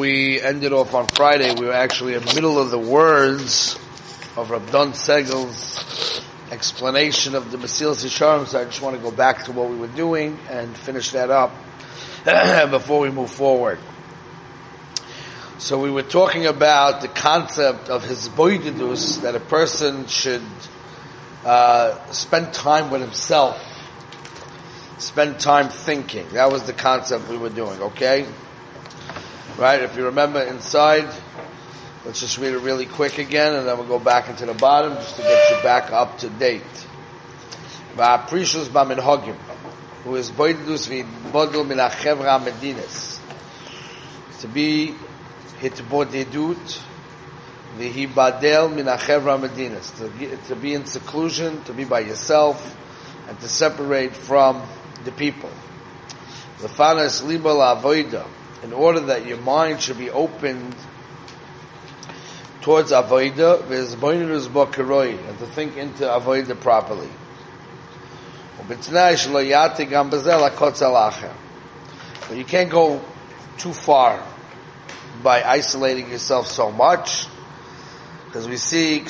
we ended off on Friday, we were actually in the middle of the words of Rabdon Segel's explanation of the Mesilas Yesharim, so I just want to go back to what we were doing and finish that up before we move forward. So we were talking about the concept of his boididus, that a person should uh, spend time with himself, spend time thinking. That was the concept we were doing, okay? Right? If you remember inside, let's just read it really quick again, and then we'll go back into the bottom just to get you back up to date. Va'aprishus ba'minhogim, who is boididus v'bodil min ha'chevra medines. To be hitbodedut v'hibadel min ha'chevra medinas. To be in seclusion, to be by yourself, and to separate from the people. Lefanas liba la'avoida in order that your mind should be opened towards avoida, and to think into avoida properly. But you can't go too far by isolating yourself so much, because we see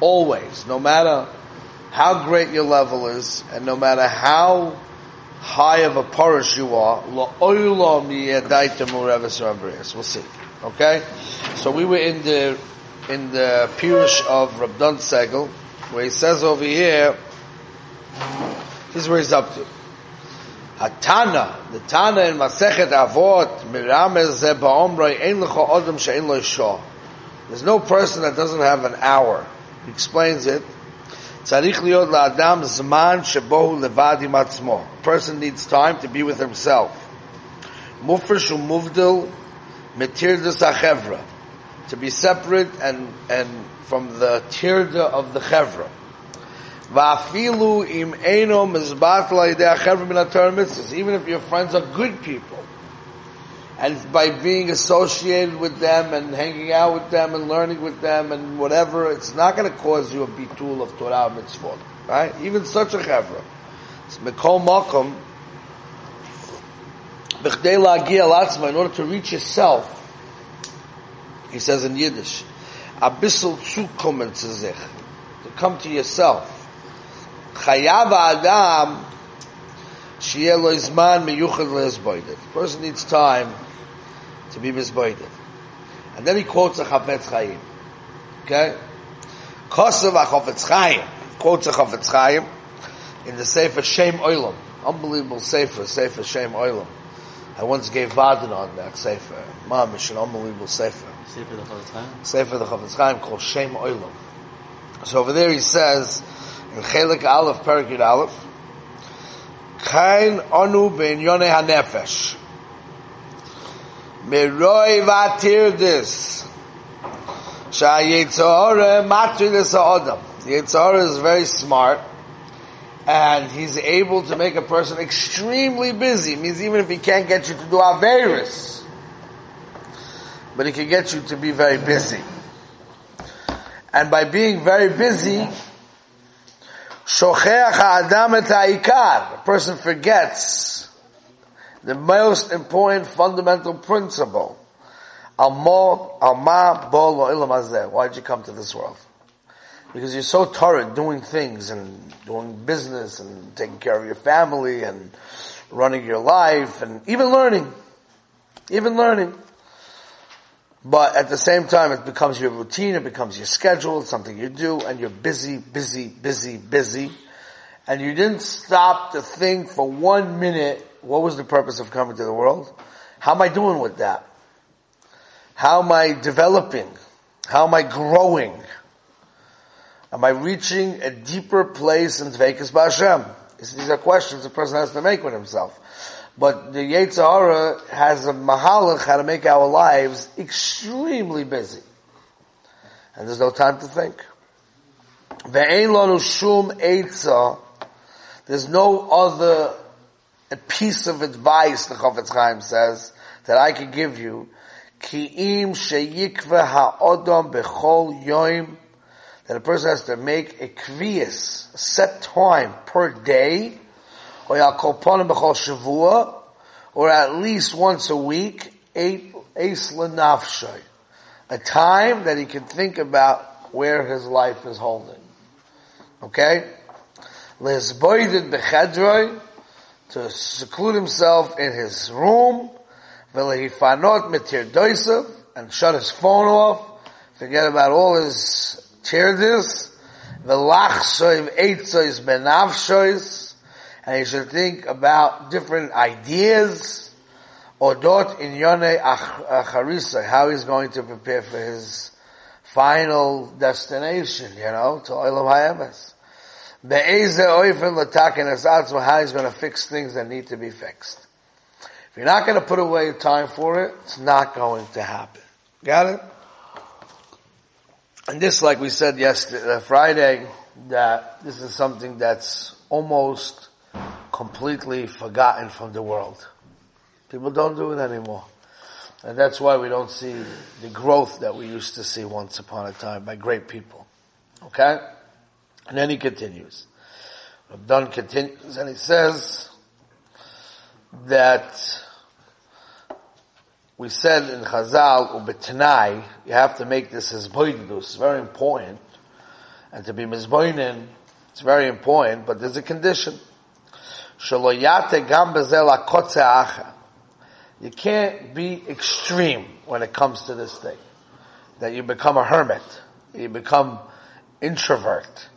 always, no matter how great your level is, and no matter how high of a parish you are, we'll see. Okay? So we were in the, in the Pirush of Rabdan Segel, where he says over here, this is where he's up to. Hatana, the Tana in Masechet Avot, Miramez Ze Ba'omroi, Ein Lecho Odom She'en Lo There's no person that doesn't have an hour. He explains it. A person needs time to be with himself. Mufresh umuvdil metirdus achevra. To be separate and, and from the tirda of the chevra. Va'afilu im eno mizbat la'idei achevra min Even if your friends are good people and by being associated with them and hanging out with them and learning with them and whatever, it's not going to cause you a bitul of Torah mitzvot, right? Even such a chevra. It's mekol makom, in order to reach yourself, he says in Yiddish, abissel zukommen zu to come to yourself. Chayav adam, The person needs time to be misboided. And then he quotes a Chafetz Chaim. Okay? Kosev HaChafetz Chaim. Quotes a Chafetz Chaim in the Sefer Shem Oilam. Unbelievable Sefer, Sefer Shem Oilam. I once gave Vaden on that Sefer. Mamish, an unbelievable Sefer. Sefer the Chafetz Chaim? Sefer the Chafetz Chaim called Shem Oilam. So over there he says, in Chelik Aleph, Perakid Aleph, Kain Onu Ben Yoneh HaNefesh. Meroi vatirdis. Shayetzore matridis ha'odam. The Yetzorah is very smart, and he's able to make a person extremely busy. It means even if he can't get you to do Averis, but he can get you to be very busy. And by being very busy, shocheach ha'adam et ha'ikar. A person forgets the most important fundamental principle. Why did you come to this world? Because you're so tired doing things and doing business and taking care of your family and running your life and even learning. Even learning. But at the same time, it becomes your routine, it becomes your schedule, it's something you do, and you're busy, busy, busy, busy. And you didn't stop to think for one minute what was the purpose of coming to the world? How am I doing with that? How am I developing? How am I growing? Am I reaching a deeper place in Dveikas Ba'Hashem? These are questions a person has to make with himself. But the Yetzirah has a mahalach how to make our lives extremely busy. And there's no time to think. There's no other piece of advice, the Chofetz Chaim says, that I can give you, that a person has to make a kviyas, a set time per day, or at least once a week, a time that he can think about where his life is holding. Okay? To seclude himself in his room, and shut his phone off, forget about all his benavshois, and he should think about different ideas, odot in yone acharisa, how he's going to prepare for his final destination, you know, to Olam HaEmes. Be'eze oifen l'taken esatzma, how he's going to fix things that need to be fixed. If you're not going to put away time for it, it's not going to happen. Got it? And this, like we said yesterday, uh, Friday, that this is something that's almost completely forgotten from the world. People don't do it anymore. And that's why we don't see the growth that we used to see once upon a time by great people. Okay? And then he continues. Rabban continues and he says that we said in Chazal, ubetnai, you have to make this as boidus, very important. And to be mizboinin, it's very important, but there's a condition. You can't be extreme when it comes to this thing. That you become a hermit. You become introvert.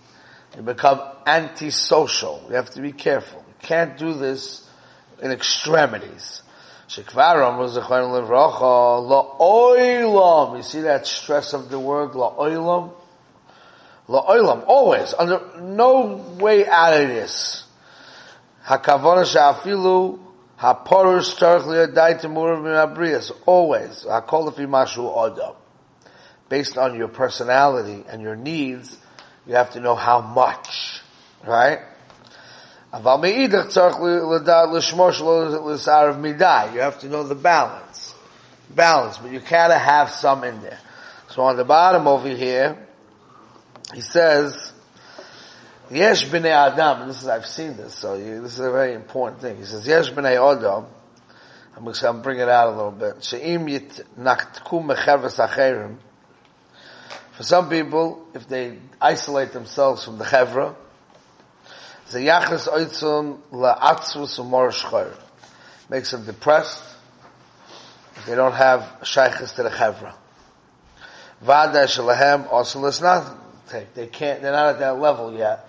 You become antisocial. You have to be careful. You can't do this in extremities. You see that stress of the word la'oilam? La'oilam, always, under no way out of this. Hakavona sha'afilu haporush tarich liyadai temurav min always. Hakol lefi mashu odam. Based on your personality and your needs, you have to know how much, right? You have to know the balance. Balance, but you gotta have some in there. So on the bottom over here, he says, Yesh b'nei Adam, this is, I've seen this, so you, this is a very important thing. He says, Yesh b'nei Adam, I'm going to bring it out a little bit. She'im yit nachtku mecheves acherim, for some people, if they isolate themselves from the chevra, zeyachas oitzum la'atzvus umor makes them depressed if they don't have shaykhs to the chevra. Vada shalahem also is not. They can't, they're not at that level yet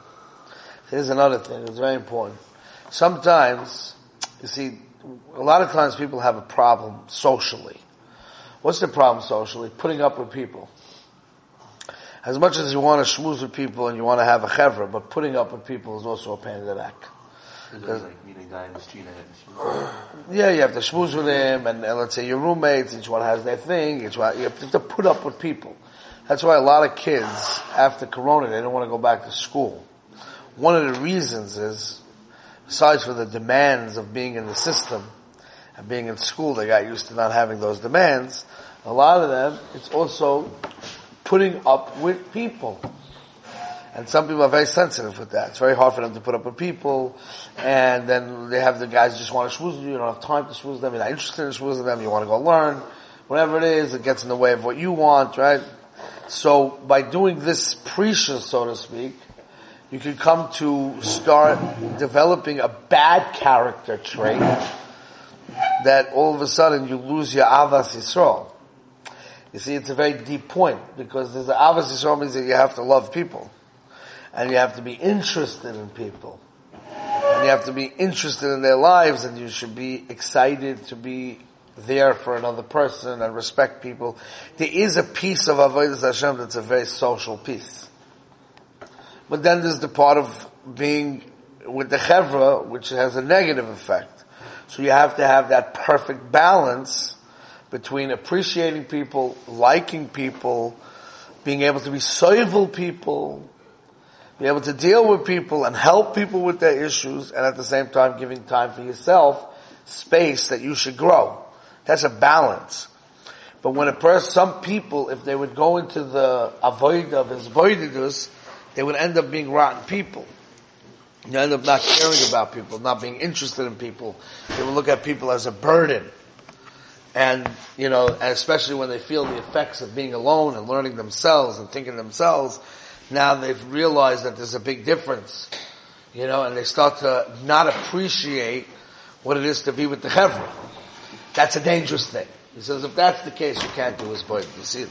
Here's another thing, it's very important. Sometimes, you see, a lot of times people have a problem socially. What's the problem socially? Putting up with people as much as you want to schmooze with people and you want to have a chevra, but putting up with people is also a pain in the neck. Like meeting a guy in the street yeah, you have to schmooze with him, and, and, let's say your roommates, each one has their thing, each one, you have to put up with people. That's why a lot of kids, after Corona, they don't want to go back to school. One of the reasons is, besides for the demands of being in the system, and being in school, they got used to not having those demands. A lot of them, it's also putting up with people. And some people are very sensitive with that. It's very hard for them to put up with people. And then they have the guys just want to schmooze you. You don't have time to schmooze them. You're not interested in schmoozing them. You want to go learn. Whatever it is, it gets in the way of what you want, right? So by doing this precious, so to speak, you can come to start developing a bad character trait that all of a sudden you lose your avas Yisrael. You see, it's a very deep point because there's obviously so means that you have to love people, and you have to be interested in people, and you have to be interested in their lives, and you should be excited to be there for another person and respect people. There is a piece of avodas Hashem that's a very social piece, but then there's the part of being with the chevra, which has a negative effect, So you have to have that perfect balance between appreciating people, liking people, being able to be civil people, be able to deal with people and help people with their issues, and at the same time giving time for yourself, space that you should grow. That's a balance. But when a person, some people, if they would go into the avoid of his voididus, they would end up being rotten people. You end up not caring about people, not being interested in people. They will look at people as a burden. And, you know, especially when they feel the effects of being alone and learning themselves and thinking themselves, now they've realized that there's a big difference. You know, and they start to not appreciate what it is to be with the Hevra. That's a dangerous thing. He says if that's the case, you can't do his void. You see?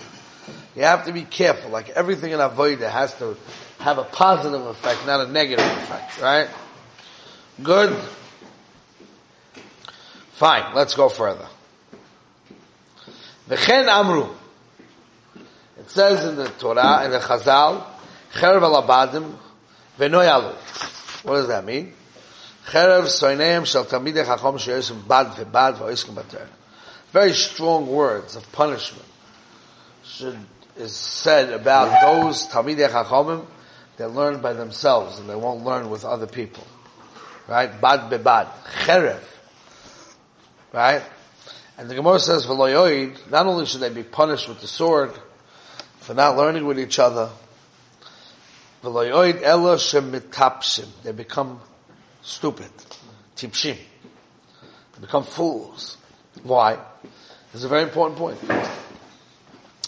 You have to be careful. Like everything in avodah has to have a positive effect, not a negative effect, right? Good. Fine. Let's go further. V'chen amru. It says in the Torah, in the Chazal, Cherev alabadim v'noyalu. What does that mean? Cherev soineim shel tamidei chachom sheyosim bad v'bad v'oiskim bater. Very strong words of punishment should, is said about those tamidei chachomim that learn by themselves and they won't learn with other people. Right? Bad bebad. Cherev. Right? And the Gemara says, V'loyoid, not only should they be punished with the sword for not learning with each other, V'loyoid elo shemitapshim. They become stupid. Tipshim. They become fools. Why? This is a very important point.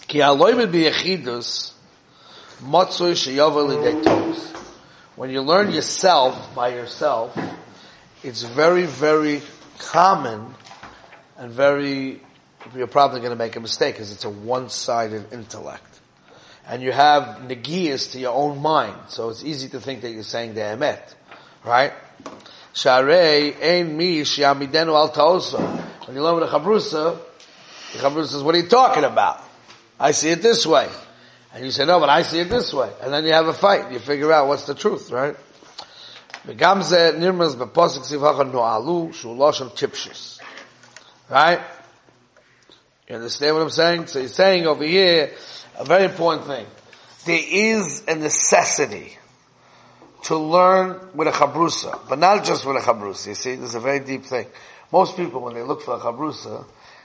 Ki be b'yechidus matzoi sheyavel toes. When you learn yourself by yourself, it's very, very common and very, you're probably going to make a mistake because it's a one-sided intellect and you have negias to your own mind. So it's easy to think that you're saying the emet, right? Sharei ein mi shiamidenu al taosa. When you learn with a chabrusa, the chabrusa says, what are you talking about? I see it this way. And you say, no, but I see it this way. And then you have a fight. You figure out what's the truth, right? Right? You understand what I'm saying? So he's saying over here a very important thing. There is a necessity to learn with a chabrusa, but not just with a chabrusa. You see, this is a very deep thing. Most people, when they look for a chabrusa,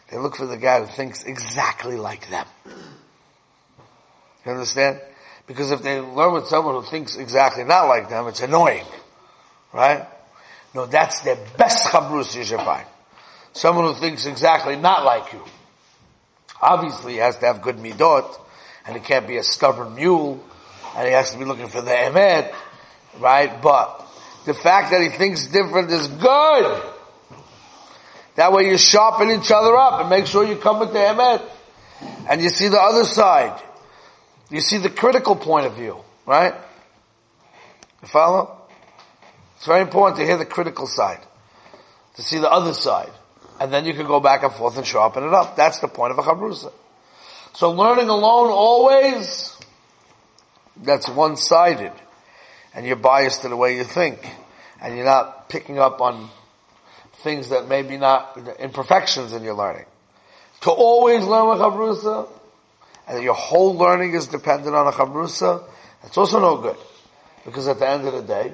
they look for the guy who thinks exactly like them. You understand? Because if they learn with someone who thinks exactly not like them, it's annoying. Right? No, that's the best chabrusa you should find. Someone who thinks exactly not like you. Obviously, he has to have good midot, and he can't be a stubborn mule, and he has to be looking for the emet, right? But the fact that he thinks different is good. That way you sharpen each other up and make sure you come with the emet, and you see the other side. You see the critical point of view, right? You follow? It's very important to hear the critical side, to see the other side, and then you can go back and forth and sharpen it up. That's the point of a chabrusa. So learning alone always, that's one-sided. And you're biased to the way you think. And you're not picking up on things that maybe not, imperfections in your learning. To always learn with Chabrusa, and your whole learning is dependent on a Chabrusa, that's also no good. Because at the end of the day,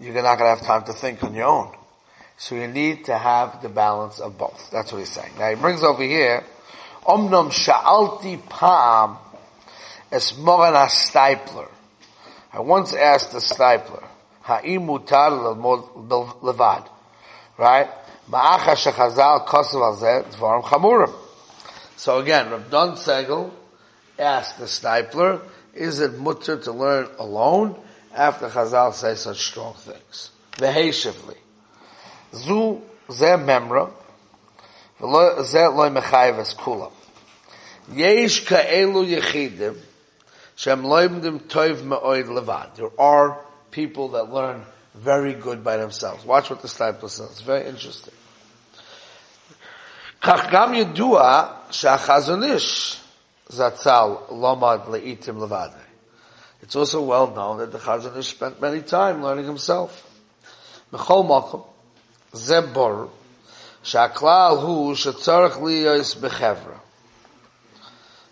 you're not going to have time to think on your own. So you need to have the balance of both. That's what he's saying. Now he brings over here, Omnom sha'alti pam es moran stipler. I once asked the stipler, ha'im mutar levad. Right? Ma'acha shechazal kosev al zeh dvarim chamurim. So again, Rav Don Segel asked the Stipler, is it mutter to learn alone after Chazal say such strong things? Veheshivli. Zu ze memra, ze loy mechayves kulam. Yesh ka'elu yechidim, shem loimdim toiv me'oid levad. There are people that learn very good by themselves. Watch what the Stipler says. It's very interesting. כך גם ידוע שהחזון איש זצ"ל לומד לעיתים לבד. It's also well known that the Chazon Ish spent many time learning himself. בכל מקום, Zebor. Shaklal hu shetzarech liyos bechevra.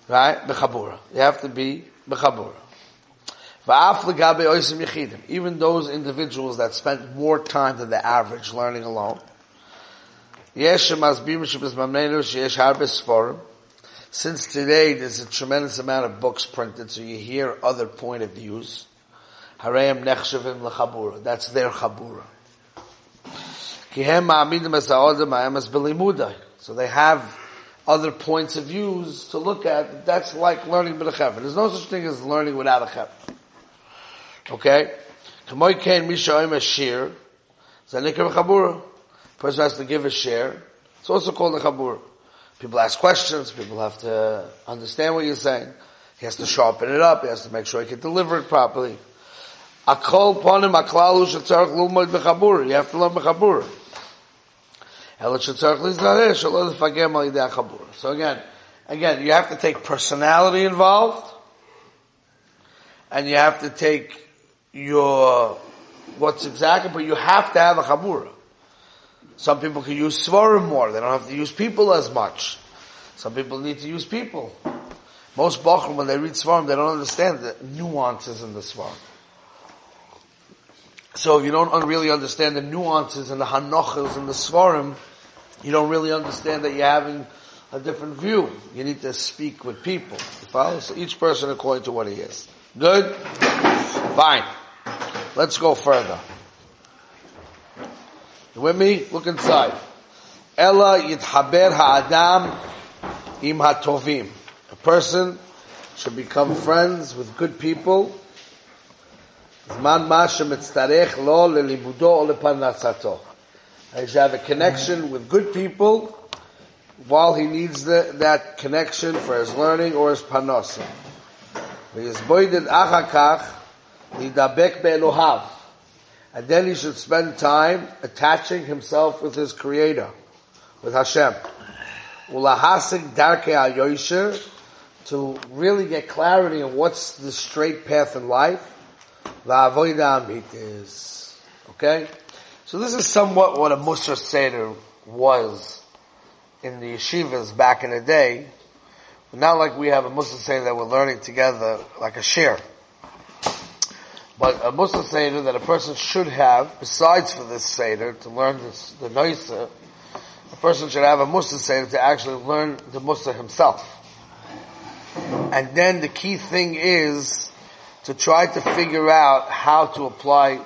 Right? Bechabura. You have to be bechabura. Even those individuals that spent more time than the average learning alone. since today there's a tremendous amount of books printed, so you hear other point of views. That's their chabura. So they have other points of views to look at. That's like learning with a There's no such thing as learning without a chever. Okay? Kamoy kain misha oim a shir. Zanikar chabura. Person has to give a share. It's also called a chabura. People ask questions. People have to understand what you're saying. He has to sharpen it up. He has to make sure he can deliver it properly. Akol ponim aklalu shetzarech lulmoid bechabura. You have to learn bechabura. So again, again, you have to take personality involved, and you have to take your what's exactly, but you have to have a chabura. Some people can use svarim more; they don't have to use people as much. Some people need to use people. Most bachrim, when they read svarim, they don't understand the nuances in the svarim. So if you don't really understand the nuances and the hanochas and the svarim, you don't really understand that you're having a different view. You need to speak with people. You follow? So each person according to what he is. Good? Fine. Let's go further. You with me? Look inside. Ella yithaber ha'adam im ha'tovim. A person should become friends with good people. Zman ma shemitztarech lo lelimudo o leparnasato. He should have a connection with good people while he needs the, that connection for his learning or his panosa. V'yizboided achakach Lidabek be'elohav. And then he should spend time attaching himself with his creator, with Hashem. Ulahasik darke al to really get clarity on what's the straight path in life. La'avoida is. Okay? So this is somewhat what a Musar Seder was in the yeshivas back in the day. Not like we have a Musar Seder that we're learning together like a share. But a Musa Seder that a person should have, besides for this Seder, to learn this, the Noisa, a person should have a Musa Seder to actually learn the Musa himself. And then the key thing is to try to figure out how to apply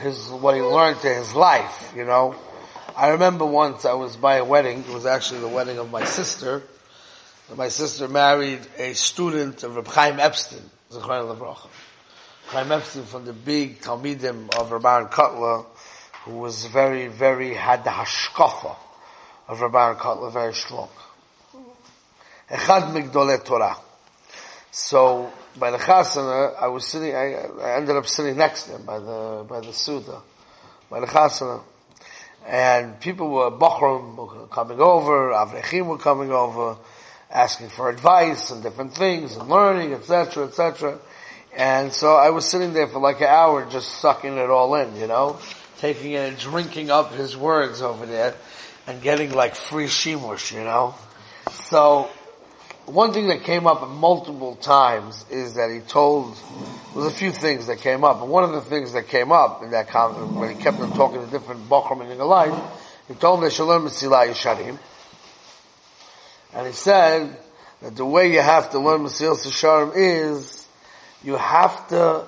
his, what he learned to his life, you know. I remember once I was by a wedding, it was actually the wedding of my sister. My sister married a student of Reb Chaim Epstein, Zechron Levracha. Chaim Epstein from the big Talmidim of Rabban Kotler, who was very, very, had the hashkafa of Rabban Kotler very strong. Echad Migdole Torah. So, by the chasana, I was sitting, I, I, ended up sitting next to him by the, by the Suda, by the chasana. And people were, Bochrum were coming over, Avrechim were coming over, asking for advice and different things and learning, etc., etc. And so I was sitting there for like an hour just sucking it all in, you know, taking it and drinking up his words over there and getting like free shimush, you know. So one thing that came up multiple times is that he told, there was a few things that came up, and one of the things that came up in that conversation, when he kept on talking to different Bochum in the life, he told them they should learn Mesilah Yesharim. And he said that the way you have to learn Mesilah Yesharim is you have to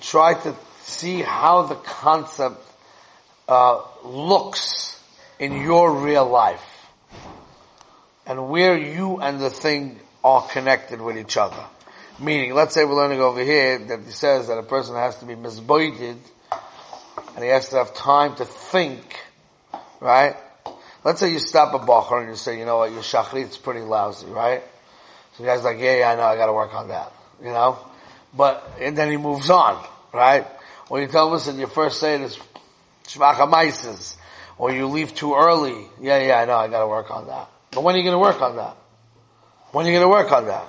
try to see how the concept uh, looks in your real life and where you and the thing are connected with each other. Meaning, let's say we're learning over here that he says that a person has to be misboided and he has to have time to think, right? Let's say you stop a bacher and you say, you know what, your shachrit's pretty lousy, right? So the guy's like, yeah, yeah, I know, I gotta work on that, you know? But and then he moves on, right? When you tell us in your first say it's shvachamaises, or you leave too early. Yeah, yeah, I know, I gotta work on that. But when are you gonna work on that? When are you gonna work on that?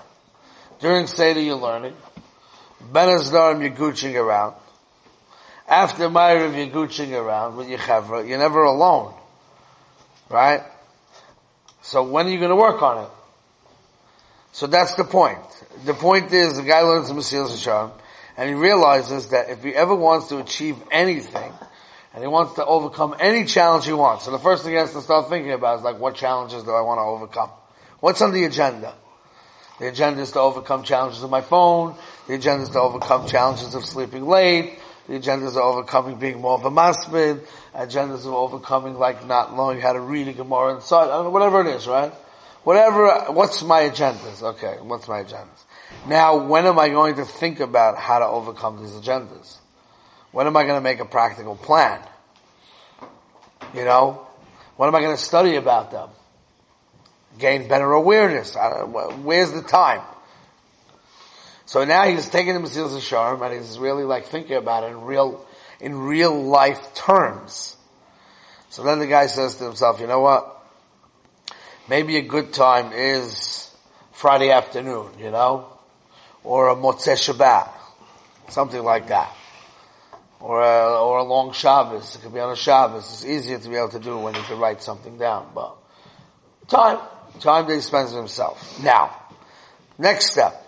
During Seder you're learning. Ben Azdarim you're gooching around. After Ma'ariv, you're gooching around with your chevra. You're never alone. Right? So when are you to work on it? So that's the point. The point is the guy learns the Mesilas Yesharim and he realizes that if he ever wants to achieve anything and he wants to overcome any challenge he wants, so the first thing he has to start thinking about is like what challenges do I want to overcome? What's on the agenda? The agenda is to overcome challenges of my phone. The agenda is to overcome challenges of sleeping late. The agenda is overcoming being more of a masmid. Agendas of overcoming like not knowing how to read a Gemara inside. Whatever it is, right? Whatever, what's my agendas? Okay, what's my agendas? Now, when am I going to think about how to overcome these agendas? When am I going to make a practical plan? You know? When am I going to study about them? Gain better awareness. where's the time? So now he's taking the Mesilas Yesharim and he's really like thinking about it in real, in real life terms. So then the guy says to himself, you know what? Maybe a good time is Friday afternoon, you know? Or a Motzei Shabbat. Something like that. Or a, or a long Shabbos. It could be on a Shabbos. It's easier to be able to do when you can write something down, but time. Time that he spends with himself. Now, next step.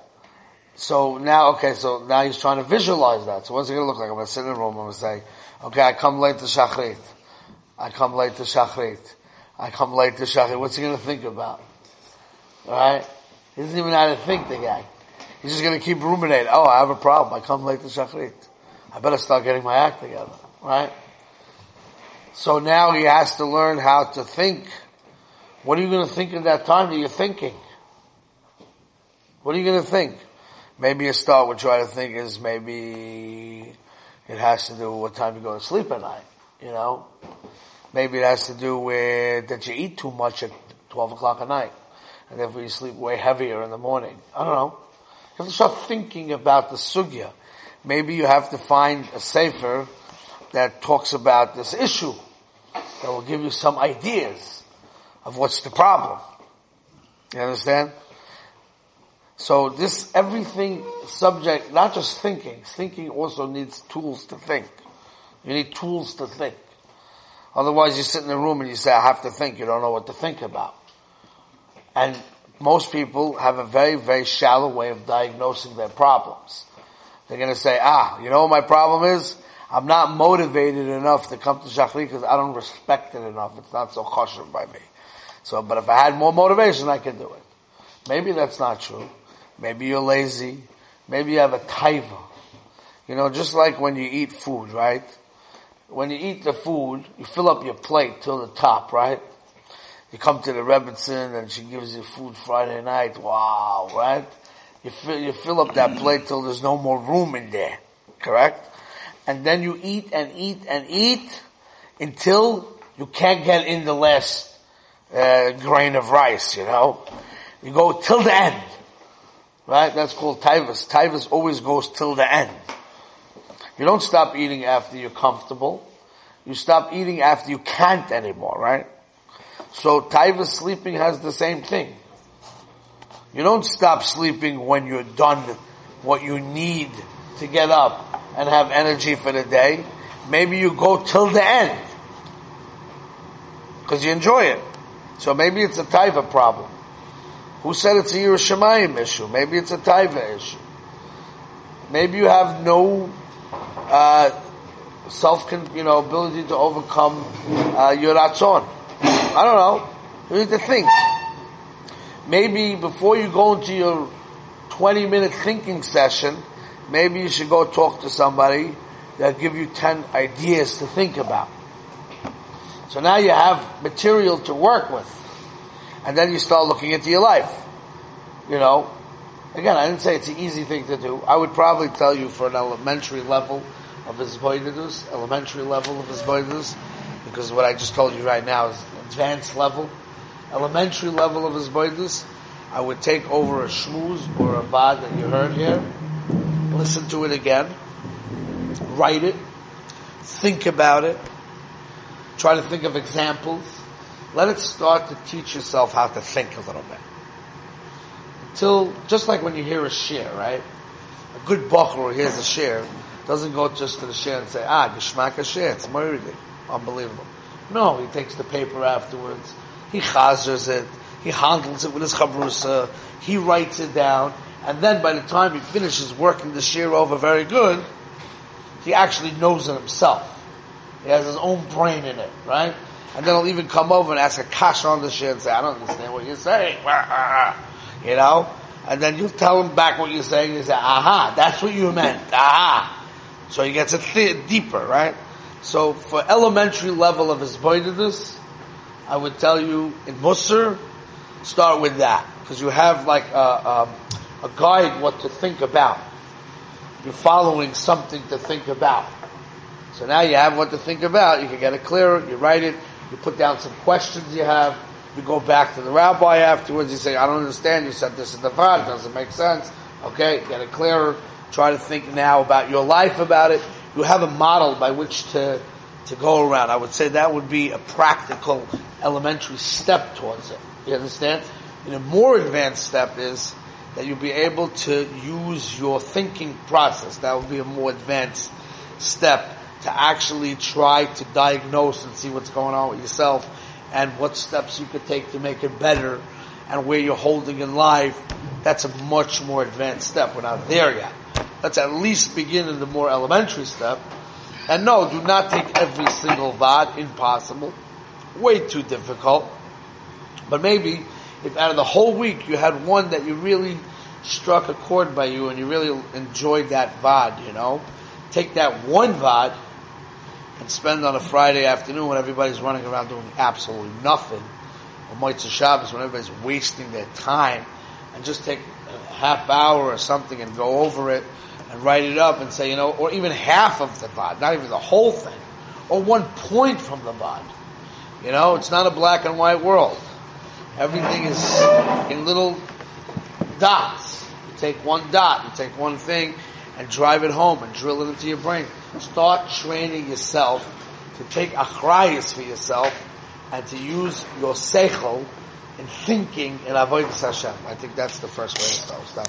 So now, okay, so now he's trying to visualize that. So what's it going to look like? I'm going to sit in a room, I'm going to say, okay, I come late to Shachrit. I come late to Shachrit. I come late to Shachrit. What's he going to think about? Alright? He doesn't even know how to think, the guy. He's just going to keep ruminating. Oh, I have a problem. I come late to Shachrit. I better start getting my act together. Right? So now he has to learn how to think. What are you going to think in that time that you're thinking? What are you going to think? Maybe a start would try to think is maybe it has to do with what time you go to sleep at night, you know? Maybe it has to do with that you eat too much at 12 o'clock at night. And therefore you sleep way heavier in the morning. I don't know. Have to start thinking about the sugya. Maybe you have to find a sefer that talks about this issue. That will give you some ideas of what's the problem. You understand? So this everything subject, not just thinking, thinking also needs tools to think. You need tools to think. Otherwise you sit in a room and you say, I have to think, you don't know what to think about. And most people have a very, very shallow way of diagnosing their problems. They're gonna say, ah, you know what my problem is? I'm not motivated enough to come to Shachri because I don't respect it enough. It's not so kosher by me. So, but if I had more motivation, I could do it. Maybe that's not true. Maybe you're lazy. Maybe you have a taiva. You know, just like when you eat food, right? When you eat the food, you fill up your plate till the top, right? You come to the Rebbitzin and she gives you food Friday night. Wow, right? You fill, you fill up that plate till there's no more room in there. Correct? And then you eat and eat and eat until you can't get in the last uh, grain of rice, you know? You go till the end. Right? That's called taivas. Taivas always goes till the end. You don't stop eating after you're comfortable. You stop eating after you can't anymore, right? So taivas sleeping has the same thing. You don't stop sleeping when you're done what you need to get up and have energy for the day. Maybe you go till the end. Cause you enjoy it. So maybe it's a taiva problem. Who said it's a yiras Shamayim issue? Maybe it's a Taiva issue. Maybe you have no uh, self, you know, ability to overcome uh, your ratzon. I don't know. You need to think. Maybe before you go into your 20 minute thinking session, maybe you should go talk to somebody that give you 10 ideas to think about. So now you have material to work with and then you start looking into your life. You know, again, I didn't say it's an easy thing to do. I would probably tell you for an elementary level of his elementary level of his because what I just told you right now is advanced level, elementary level of his boydidus. I would take over a shmooze or a vad that you heard here, listen to it again, write it, think about it, try to think of examples, let it start to teach yourself how to think a little bit. Until, just like when you hear a share, right? A good bacher hears a share, Doesn't go just to the share and say, ah, Geshmak Hashem, it's Moridi. Unbelievable. No, he takes the paper afterwards. He chazers it. He handles it with his chabrusa. He writes it down. And then by the time he finishes working the share over very good, he actually knows it himself. He has his own brain in it, right? And then he'll even come over and ask a kash on the share and say, I don't understand what you're saying. You know? And then you tell him back what you're saying. He say, aha, that's what you meant. Aha. So he gets it th- deeper, right? So for elementary level of his I would tell you in Musr, start with that. Because you have like a, um, a guide what to think about. You're following something to think about. So now you have what to think about. You can get it clearer. You write it. You put down some questions you have. You go back to the rabbi afterwards. You say, I don't understand. You said this is the Vad. Doesn't make sense. Okay, get it clearer. Try to think now about your life about it. You have a model by which to, to go around. I would say that would be a practical elementary step towards it. You understand? And a more advanced step is that you'll be able to use your thinking process. That would be a more advanced step to actually try to diagnose and see what's going on with yourself and what steps you could take to make it better and where you're holding in life. That's a much more advanced step. We're not there yet. Let's at least begin in the more elementary step. And no, do not take every single VOD, Impossible. Way too difficult. But maybe if out of the whole week you had one that you really struck a chord by you and you really enjoyed that VOD, you know, take that one VOD and spend on a Friday afternoon when everybody's running around doing absolutely nothing, or Motzei Shabbos when everybody's wasting their time, and just take a half hour or something and go over it and write it up and say, you know, or even half of the VOD, not even the whole thing, or one point from the VOD. You know, it's not a black and white world. Everything is in little dots. You take one dot, you take one thing, and drive it home and drill it into your brain. Start training yourself to take achrayas for yourself and to use your seichel in thinking in avodas Hashem. I think that's the first way to start.